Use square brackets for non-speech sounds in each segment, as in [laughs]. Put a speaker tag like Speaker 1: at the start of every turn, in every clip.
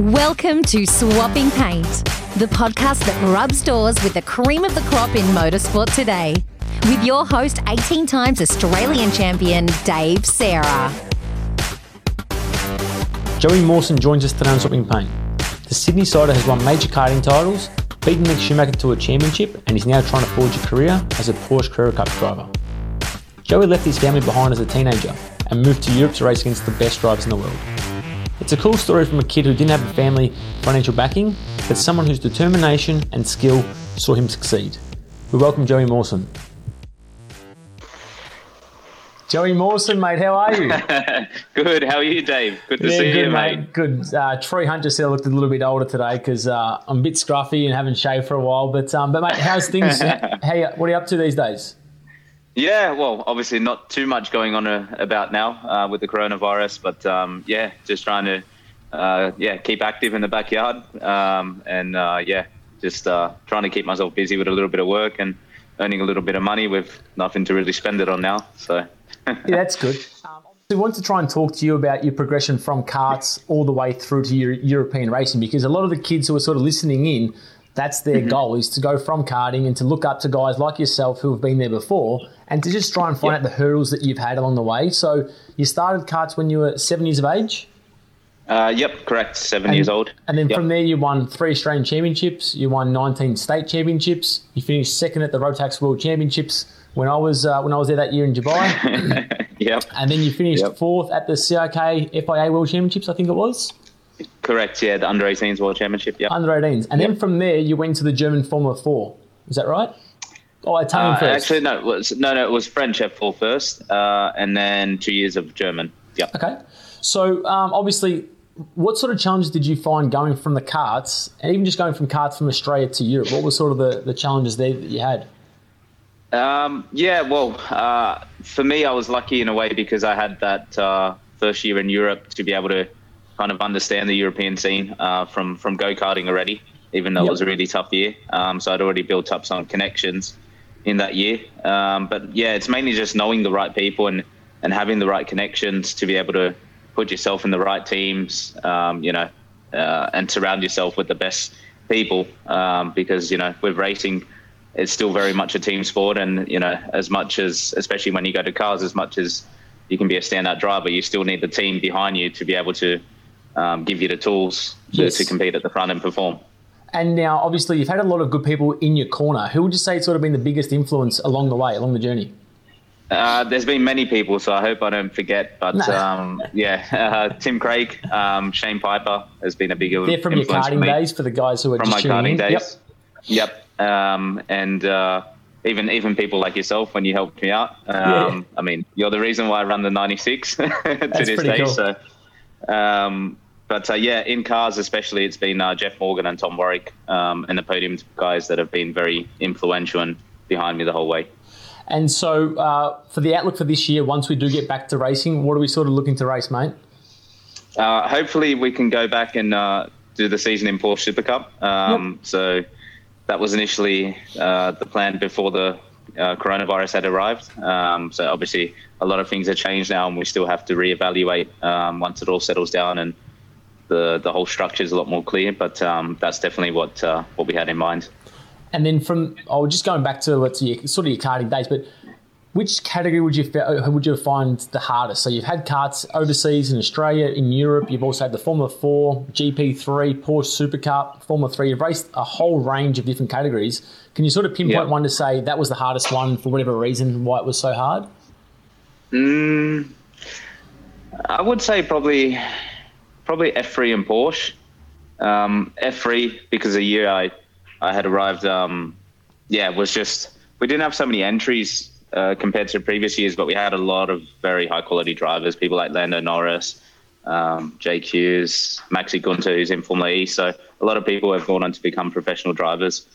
Speaker 1: Welcome to Swapping Paint, the podcast that rubs doors with the cream of the crop in motorsport today. With your host, 18 times Australian champion, Dave Serra.
Speaker 2: Joey Mawson joins us today on Swapping Paint. The Sydney sider has won major karting titles, beaten Mick Schumacher to a championship, and is now trying to forge a career as a Porsche Carrera Cup driver. Joey left his family behind as a teenager and moved to Europe to race against the best drivers in the world. It's a cool story from a kid who didn't have a family financial backing, but someone whose determination and skill saw him succeed. We welcome Joey Mawson. Joey Mawson, mate, how are you? [laughs]
Speaker 3: Good. How are you, Dave? Good to
Speaker 2: yeah,
Speaker 3: see
Speaker 2: good,
Speaker 3: you, mate.
Speaker 2: Good. Uh, Troy Hunt just said I looked a little bit older today because uh, I'm a bit scruffy and haven't shaved for a while. But um, but mate, how's things? [laughs] you, what are you up to these days?
Speaker 3: Yeah, well, obviously not too much going on uh, about now uh, with the coronavirus, but um, yeah, just trying to uh, yeah keep active in the backyard um, and uh, yeah, just uh, trying to keep myself busy with a little bit of work and earning a little bit of money with nothing to really spend it on now. So [laughs]
Speaker 2: yeah, that's good. We want to try and talk to you about your progression from karts all the way through to your European racing because a lot of the kids who are sort of listening in, that's their mm-hmm. goal is to go from karting and to look up to guys like yourself who have been there before and to just try and find yep. out the hurdles that you've had along the way. So you started karts when you were seven years of age?
Speaker 3: Uh, yep, correct. Seven
Speaker 2: and,
Speaker 3: years old.
Speaker 2: And then
Speaker 3: yep.
Speaker 2: from there, you won three Australian championships. You won 19 state championships. You finished second at the Rotax World Championships when I was uh, when I was there that year in
Speaker 3: Dubai. [laughs] yep.
Speaker 2: And then you finished yep. fourth at the CIK FIA World Championships, I think it was.
Speaker 3: Correct. Yeah, the under 18s World Championship. Yeah.
Speaker 2: Under 18s, and yep. then from there you went to the German Formula Four. Is that right? Oh, Italian uh, first.
Speaker 3: Actually, no. It was no, no. It was French F4 first, uh, and then two years of German. Yeah.
Speaker 2: Okay. So um, obviously, what sort of challenges did you find going from the carts, and even just going from carts from Australia to Europe? What were sort of the, the challenges there that you had?
Speaker 3: Um, yeah, well, uh, for me, I was lucky in a way because I had that uh, first year in Europe to be able to kind of understand the European scene uh, from from go karting already, even though yep. it was a really tough year. Um, so I'd already built up some connections in that year. Um, but yeah, it's mainly just knowing the right people and and having the right connections to be able to put yourself in the right teams. Um, you know, uh, and surround yourself with the best people um, because you know with racing it's still very much a team sport and you know as much as especially when you go to cars as much as you can be a standout driver you still need the team behind you to be able to um, give you the tools to, yes. to, compete at the front and perform
Speaker 2: and now obviously you've had a lot of good people in your corner who would you say sort of been the biggest influence along the way along the journey
Speaker 3: uh, there's been many people, so I hope I don't forget. But no. um, yeah, [laughs] uh, Tim Craig, um, Shane Piper has been a big
Speaker 2: They're from your karting days for the guys who are
Speaker 3: from
Speaker 2: just
Speaker 3: my karting
Speaker 2: in.
Speaker 3: days. Yep. yep um, and uh, even even people like yourself when you helped me out. Um, yeah. I mean, you're the reason why I run the 96 [laughs] to
Speaker 2: That's
Speaker 3: this day.
Speaker 2: Cool.
Speaker 3: So, um, but uh, yeah, in cars especially, it's been uh, Jeff Morgan and Tom Warwick um, and the podium guys that have been very influential and behind me the whole way.
Speaker 2: And so, uh, for the outlook for this year, once we do get back to racing, what are we sort of looking to race, mate?
Speaker 3: Uh, hopefully, we can go back and uh, do the season in Porsche Super Cup. Um, yep. So that was initially uh, the plan before the uh, coronavirus had arrived. Um, so obviously, a lot of things have changed now, and we still have to reevaluate um, once it all settles down and the the whole structure is a lot more clear. But um, that's definitely what uh, what we had in mind.
Speaker 2: And then from, oh, just going back to what's your, sort of your karting days, but which category would you would you find the hardest? So you've had karts overseas in Australia, in Europe. You've also had the Formula Four, GP3, Porsche Super Cup, Formula Three. You've raced a whole range of different categories. Can you sort of pinpoint one to say that was the hardest one for whatever reason? Why it was so hard?
Speaker 3: Mm, I would say probably probably F3 and Porsche. Um, F3 because a year I I had arrived. Um, yeah, was just we didn't have so many entries uh, compared to previous years, but we had a lot of very high quality drivers, people like Lando Norris, um, Hughes, Maxi Günther, who's in Formula E. So a lot of people have gone on to become professional drivers.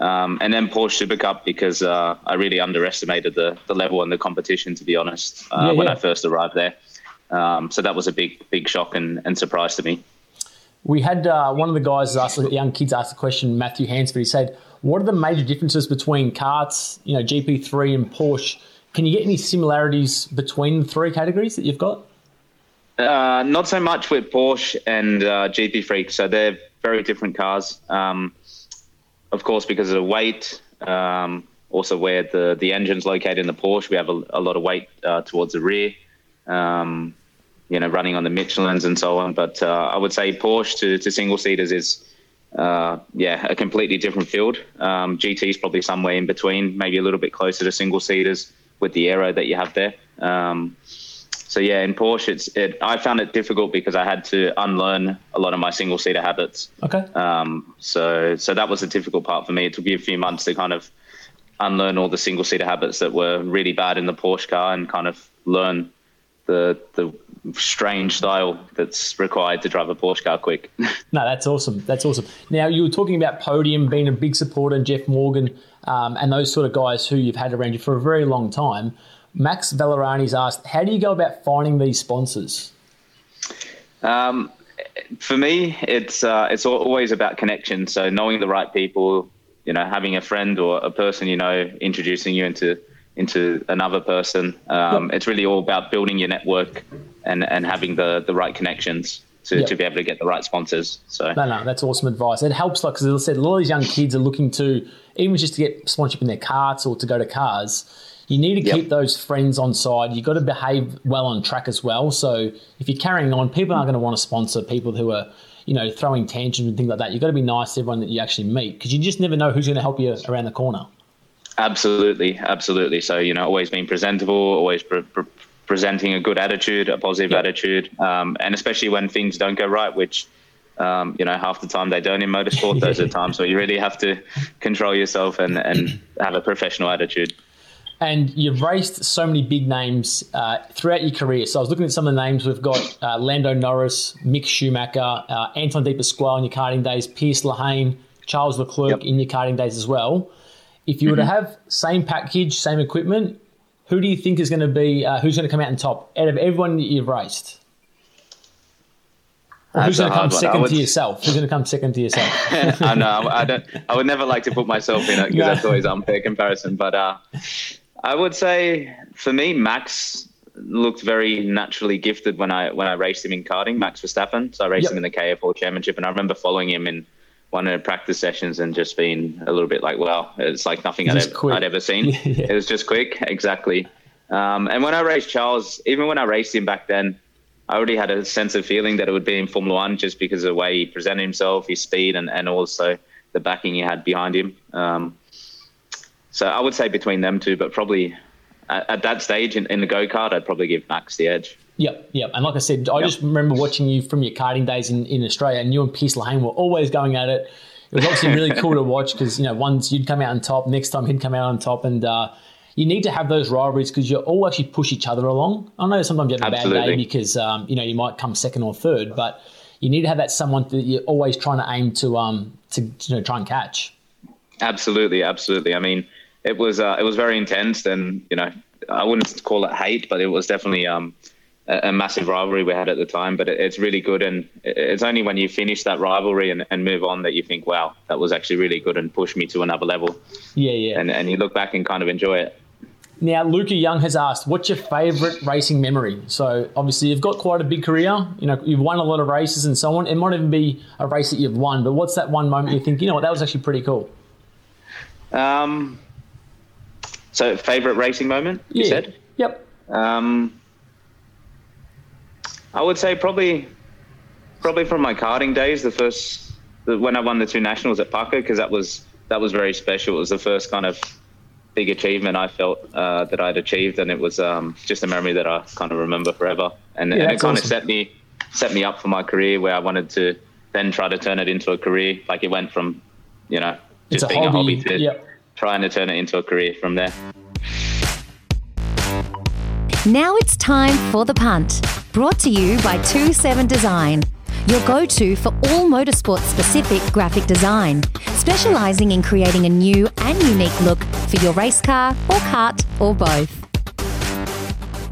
Speaker 3: Um, and then Porsche Super Cup because uh, I really underestimated the, the level and the competition, to be honest, uh, yeah, when I first arrived there. Um, so that was a big, big shock and, and surprise to me.
Speaker 2: We had uh, one of the guys ask, the young kids asked the question, Matthew Hansford. He said, what are the major differences between karts, you know, GP3 and Porsche? Can you get any similarities between the three categories that you've got?
Speaker 3: Uh, not so much with Porsche and uh, GP3. So they're very different cars. Um, of course, because of the weight, um, also where the, the engine's located in the Porsche, we have a, a lot of weight uh, towards the rear, um, you know, running on the Michelins and so on. But uh, I would say Porsche to, to single seaters is, uh, yeah, a completely different field. Um, GT is probably somewhere in between, maybe a little bit closer to single seaters with the aero that you have there. Um, so yeah, in Porsche, it's it. I found it difficult because I had to unlearn a lot of my single seater habits.
Speaker 2: Okay.
Speaker 3: Um, so so that was the difficult part for me. It took me a few months to kind of unlearn all the single seater habits that were really bad in the Porsche car and kind of learn the the strange style that's required to drive a Porsche car quick. [laughs]
Speaker 2: no, that's awesome. That's awesome. Now you were talking about podium, being a big supporter, Jeff Morgan, um, and those sort of guys who you've had around you for a very long time. Max Valorani's asked, how do you go about finding these sponsors?
Speaker 3: Um, for me, it's uh, it's always about connection. So knowing the right people, you know, having a friend or a person you know introducing you into into another person. Um, yep. It's really all about building your network and and having the the right connections. To, yep. to be able to get the right sponsors. So
Speaker 2: no, no, that's awesome advice. It helps, like because I said, a lot of these young kids are looking to even just to get sponsorship in their carts or to go to cars you need to yep. keep those friends on side. You've got to behave well on track as well. So if you're carrying on, people aren't going to want to sponsor people who are, you know, throwing tantrums and things like that. You've got to be nice to everyone that you actually meet because you just never know who's going to help you around the corner.
Speaker 3: Absolutely, absolutely. So you know, always being presentable, always pre- pre- presenting a good attitude, a positive attitude, um, and especially when things don't go right, which um, you know, half the time they don't in motorsport. Those are [laughs] times where you really have to control yourself and, and have a professional attitude
Speaker 2: and you've raced so many big names uh, throughout your career. So I was looking at some of the names. We've got uh, Lando Norris, Mick Schumacher, uh, Anton De Pasquale in your karting days, Pierce Lehane, Charles Leclerc yep. in your karting days as well. If you were mm-hmm. to have same package, same equipment, who do you think is going to be uh, who's going to come out on top out of everyone that you've raced? Or who's going to come second would... to yourself? Who's going to come second to yourself? [laughs]
Speaker 3: I know. I don't. I would never like to put myself in it because no. that's always unfair comparison. But uh, I would say for me, Max looked very naturally gifted when I when I raced him in karting, Max Verstappen. So I raced yep. him in the KF4 Championship, and I remember following him in one of the practice sessions and just being a little bit like, "Wow, it's like nothing I'd ever, I'd ever, seen." [laughs] yeah. It was just quick, exactly. Um, and when I raced Charles, even when I raced him back then, I already had a sense of feeling that it would be in Formula One just because of the way he presented himself, his speed, and, and also the backing he had behind him. Um, so I would say between them two, but probably at, at that stage in, in the go kart, I'd probably give Max the edge.
Speaker 2: Yep, yep. And like I said, I yep. just remember watching you from your karting days in, in Australia, and you and Pierce Lehane were always going at it. It was obviously really cool to watch because you know once you'd come out on top, next time he'd come out on top, and uh, you need to have those rivalries because you all actually push each other along. I know sometimes you have a Absolutely. bad day because um, you know you might come second or third, but you need to have that someone that you're always trying to aim to um to you know try and catch.
Speaker 3: Absolutely, absolutely. I mean, it was uh, it was very intense, and you know I wouldn't call it hate, but it was definitely um, a, a, massive rivalry we had at the time. But it, it's really good, and it's only when you finish that rivalry and, and move on that you think, wow, that was actually really good and pushed me to another level.
Speaker 2: Yeah, yeah.
Speaker 3: And and you look back and kind of enjoy it.
Speaker 2: Now, Luca Young has asked, "What's your favourite racing memory?" So, obviously, you've got quite a big career. You know, you've won a lot of races and so on. It might even be a race that you've won, but what's that one moment you think, you know what, that was actually pretty cool?
Speaker 3: Um, so, favorite racing moment? You
Speaker 2: yeah.
Speaker 3: said.
Speaker 2: Yep.
Speaker 3: Um, I would say probably, probably from my karting days, the first the, when I won the two nationals at Parker, because that was that was very special. It was the first kind of big achievement I felt uh, that I'd achieved, and it was um, just a memory that I kind of remember forever. And, yeah, and it kind awesome. of set me set me up for my career, where I wanted to then try to turn it into a career. Like it went from, you know, just a being hobby. a hobby to yep trying to turn it into a career from there.
Speaker 1: Now it's time for the punt, brought to you by 27 Design, your go to for all motorsport specific graphic design, specialising in creating a new and unique look for your race car or kart or both.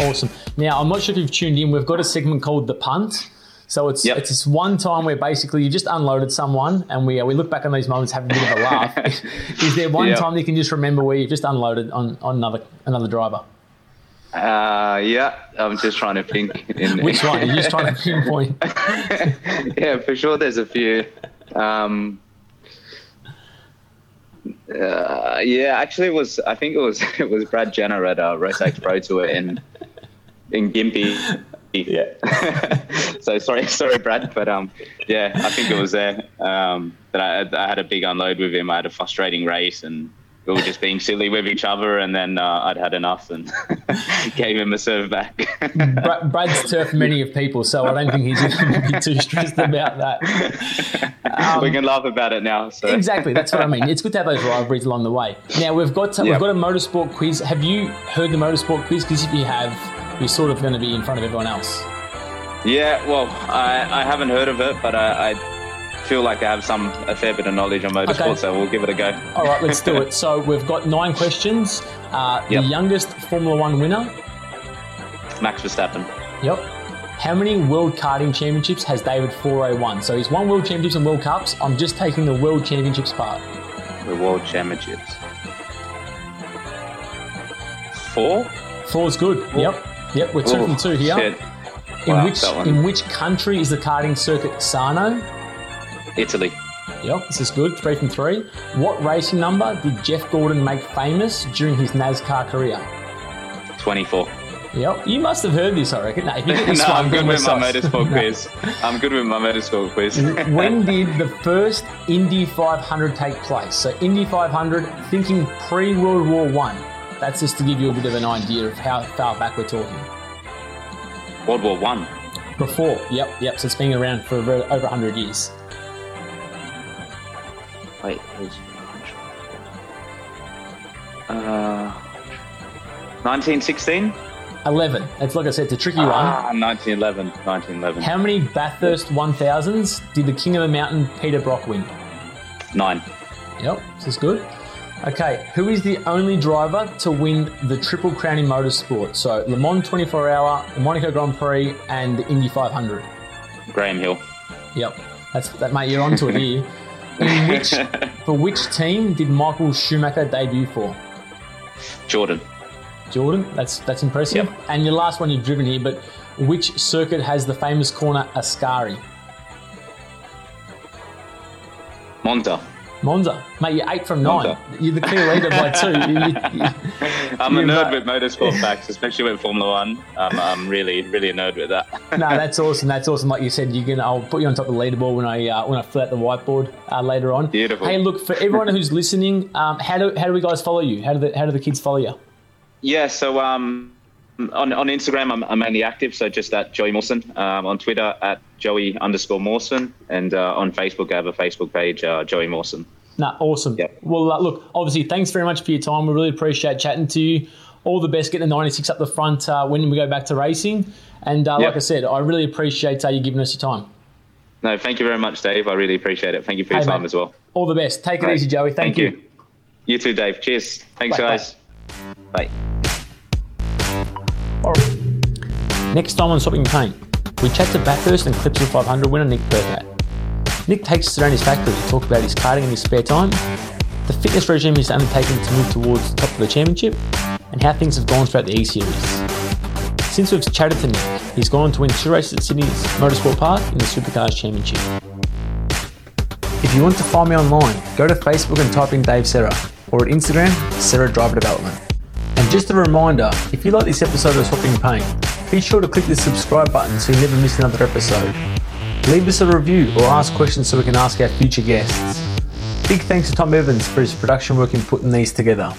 Speaker 2: Awesome. Now, I'm not sure if you've tuned in, we've got a segment called The Punt. So it's yep. it's this one time where basically you just unloaded someone, and we uh, we look back on these moments, have a bit of a laugh. [laughs] Is there one yep. time you can just remember where you've just unloaded on, on another another driver?
Speaker 3: Uh, yeah, I'm just trying to think. In, [laughs]
Speaker 2: Which one? You're just trying to [laughs] pinpoint.
Speaker 3: yeah, for sure. There's a few. Um, uh, yeah, actually, it was. I think it was. [laughs] It was Brad Jenner at uh, Rotax Pro Tour in in Gympie.
Speaker 2: Yeah.
Speaker 3: so sorry, sorry, Brad, but um, yeah, I think it was there um, that I, I had a big unload with him. I had a frustrating race, and we were just being silly with each other, and then uh, I'd had enough and [laughs] gave him a serve back. [laughs]
Speaker 2: Brad, Brad's turfed many of people, so I don't think he's going to be too stressed about that. [laughs] Um,
Speaker 3: we can laugh about it now. So.
Speaker 2: Exactly, that's what I mean. It's good to have those rivalries along the way. Now we've got we've got a motorsport quiz. Have you heard the motorsport quiz? Because if you have, you're sort of going to be in front of everyone else.
Speaker 3: Yeah, well, I, I haven't heard of it, but I, I feel like I have some a fair bit of knowledge on motorsport,
Speaker 2: Okay.
Speaker 3: so we'll give it a go.
Speaker 2: All right, let's do it. [laughs] So we've got nine questions. Uh,
Speaker 3: Yep.
Speaker 2: The youngest Formula One winner.
Speaker 3: Max Verstappen,
Speaker 2: Yep. How many World Karting Championships has David Forè won? So he's won World Championships and World Cups. I'm just taking the World Championships part.
Speaker 3: the World Championships. Four?
Speaker 2: Four's good. Yep. Yep. We're two
Speaker 3: Oh,
Speaker 2: from two here.
Speaker 3: Shit.
Speaker 2: In
Speaker 3: Wow,
Speaker 2: which in which country is the karting circuit Sarno?
Speaker 3: Italy,
Speaker 2: Yep, this is good. Three from three. What racing number did Jeff Gordon make famous during his NASCAR career?
Speaker 3: 24.
Speaker 2: Yep, you must have heard this, I reckon. No, [laughs]
Speaker 3: no, I'm good with my motorsport [laughs] quiz. I'm good with my motorsport quiz. [laughs]
Speaker 2: when did the first Indy 500 take place? So Indy 500, thinking pre World War One. That's just to give you a bit of an idea of how far back we're talking.
Speaker 3: World War One.
Speaker 2: Before, yep, yep. So it's been around for over over 100 years.
Speaker 3: Wait, who's uh, 1916?
Speaker 2: 11. That's like I said, it's a tricky one.
Speaker 3: Ah, 1911. 1911.
Speaker 2: How many Bathurst 1000s did the King of the Mountain Peter Brock win?
Speaker 3: Nine.
Speaker 2: Yep, this is good. Okay, who is the only driver to win the Triple Crown in motorsport? So Le Mans 24 Hour, the Monaco Grand Prix, and the Indy 500.
Speaker 3: Graham Hill.
Speaker 2: Yep, that's that, mate. You're onto it [laughs] here. In [laughs] which, for which team did Michael Schumacher debut for?
Speaker 3: Jordan.
Speaker 2: Jordan. That's that's impressive.
Speaker 3: Yep.
Speaker 2: And your last one you've driven here, but which circuit has the famous corner Ascari?
Speaker 3: Monza.
Speaker 2: Monza, mate. You're eight from nine.
Speaker 3: Monza.
Speaker 2: You're the clear leader by two. [laughs] You- you-
Speaker 3: I'm a nerd with motorsport facts, especially with Formula One. Um, I'm really, really a nerd with that. [laughs]
Speaker 2: no, that's awesome. That's awesome. Like you said, you can. I'll put you on top of the leaderboard when I uh, when I fill out the whiteboard uh, later on.
Speaker 3: Beautiful.
Speaker 2: Hey, look for everyone who's listening. Um, how do how do we guys follow you? How do the how do the kids follow you?
Speaker 3: Yeah, so um, on, on Instagram, I'm, I'm mainly active, so just at Joey Mawson. Um, on Twitter, at Joey underscore Mawson. And uh, on Facebook, I have a Facebook page, uh, Joey Mawson.
Speaker 2: Nah, awesome.
Speaker 3: Yep.
Speaker 2: Well, uh, look, obviously, thanks very much for your time. We really appreciate chatting to you. All the best getting the 96 up the front uh, when we go back to racing. And uh,
Speaker 3: Yep.
Speaker 2: like I said, I really appreciate uh, you giving us your time.
Speaker 3: No, thank you very much, Dave. I really appreciate it. Thank you for your
Speaker 2: Hey,
Speaker 3: time
Speaker 2: mate.
Speaker 3: as well.
Speaker 2: All the best. Take it
Speaker 3: Right.
Speaker 2: easy, Joey. Thank, you.
Speaker 3: You too, Dave. Cheers. Thanks,
Speaker 2: Bye, bye.
Speaker 3: guys. Bye.
Speaker 2: Right. Next time on Swapping Paint, we chat to Bathurst and Clipsal 500 winner Nick Percat. Nick takes us around his factory to talk about his karting in his spare time, the fitness regime he's undertaking to move towards the top of the championship, and how things have gone throughout the E Series. Since we've chatted to Nick, he's gone on to win two races at Sydney's Motorsport Park in the Supercars Championship. If you want to find me online, go to Facebook and type in Dave Serra, or at Instagram, Serra Driver Development. And just a reminder, if you like this episode of Swapping Paint, be sure to click the subscribe button so you never miss another episode. Leave us a review or ask questions so we can ask our future guests. Big thanks to Tom Evans for his production work in putting these together.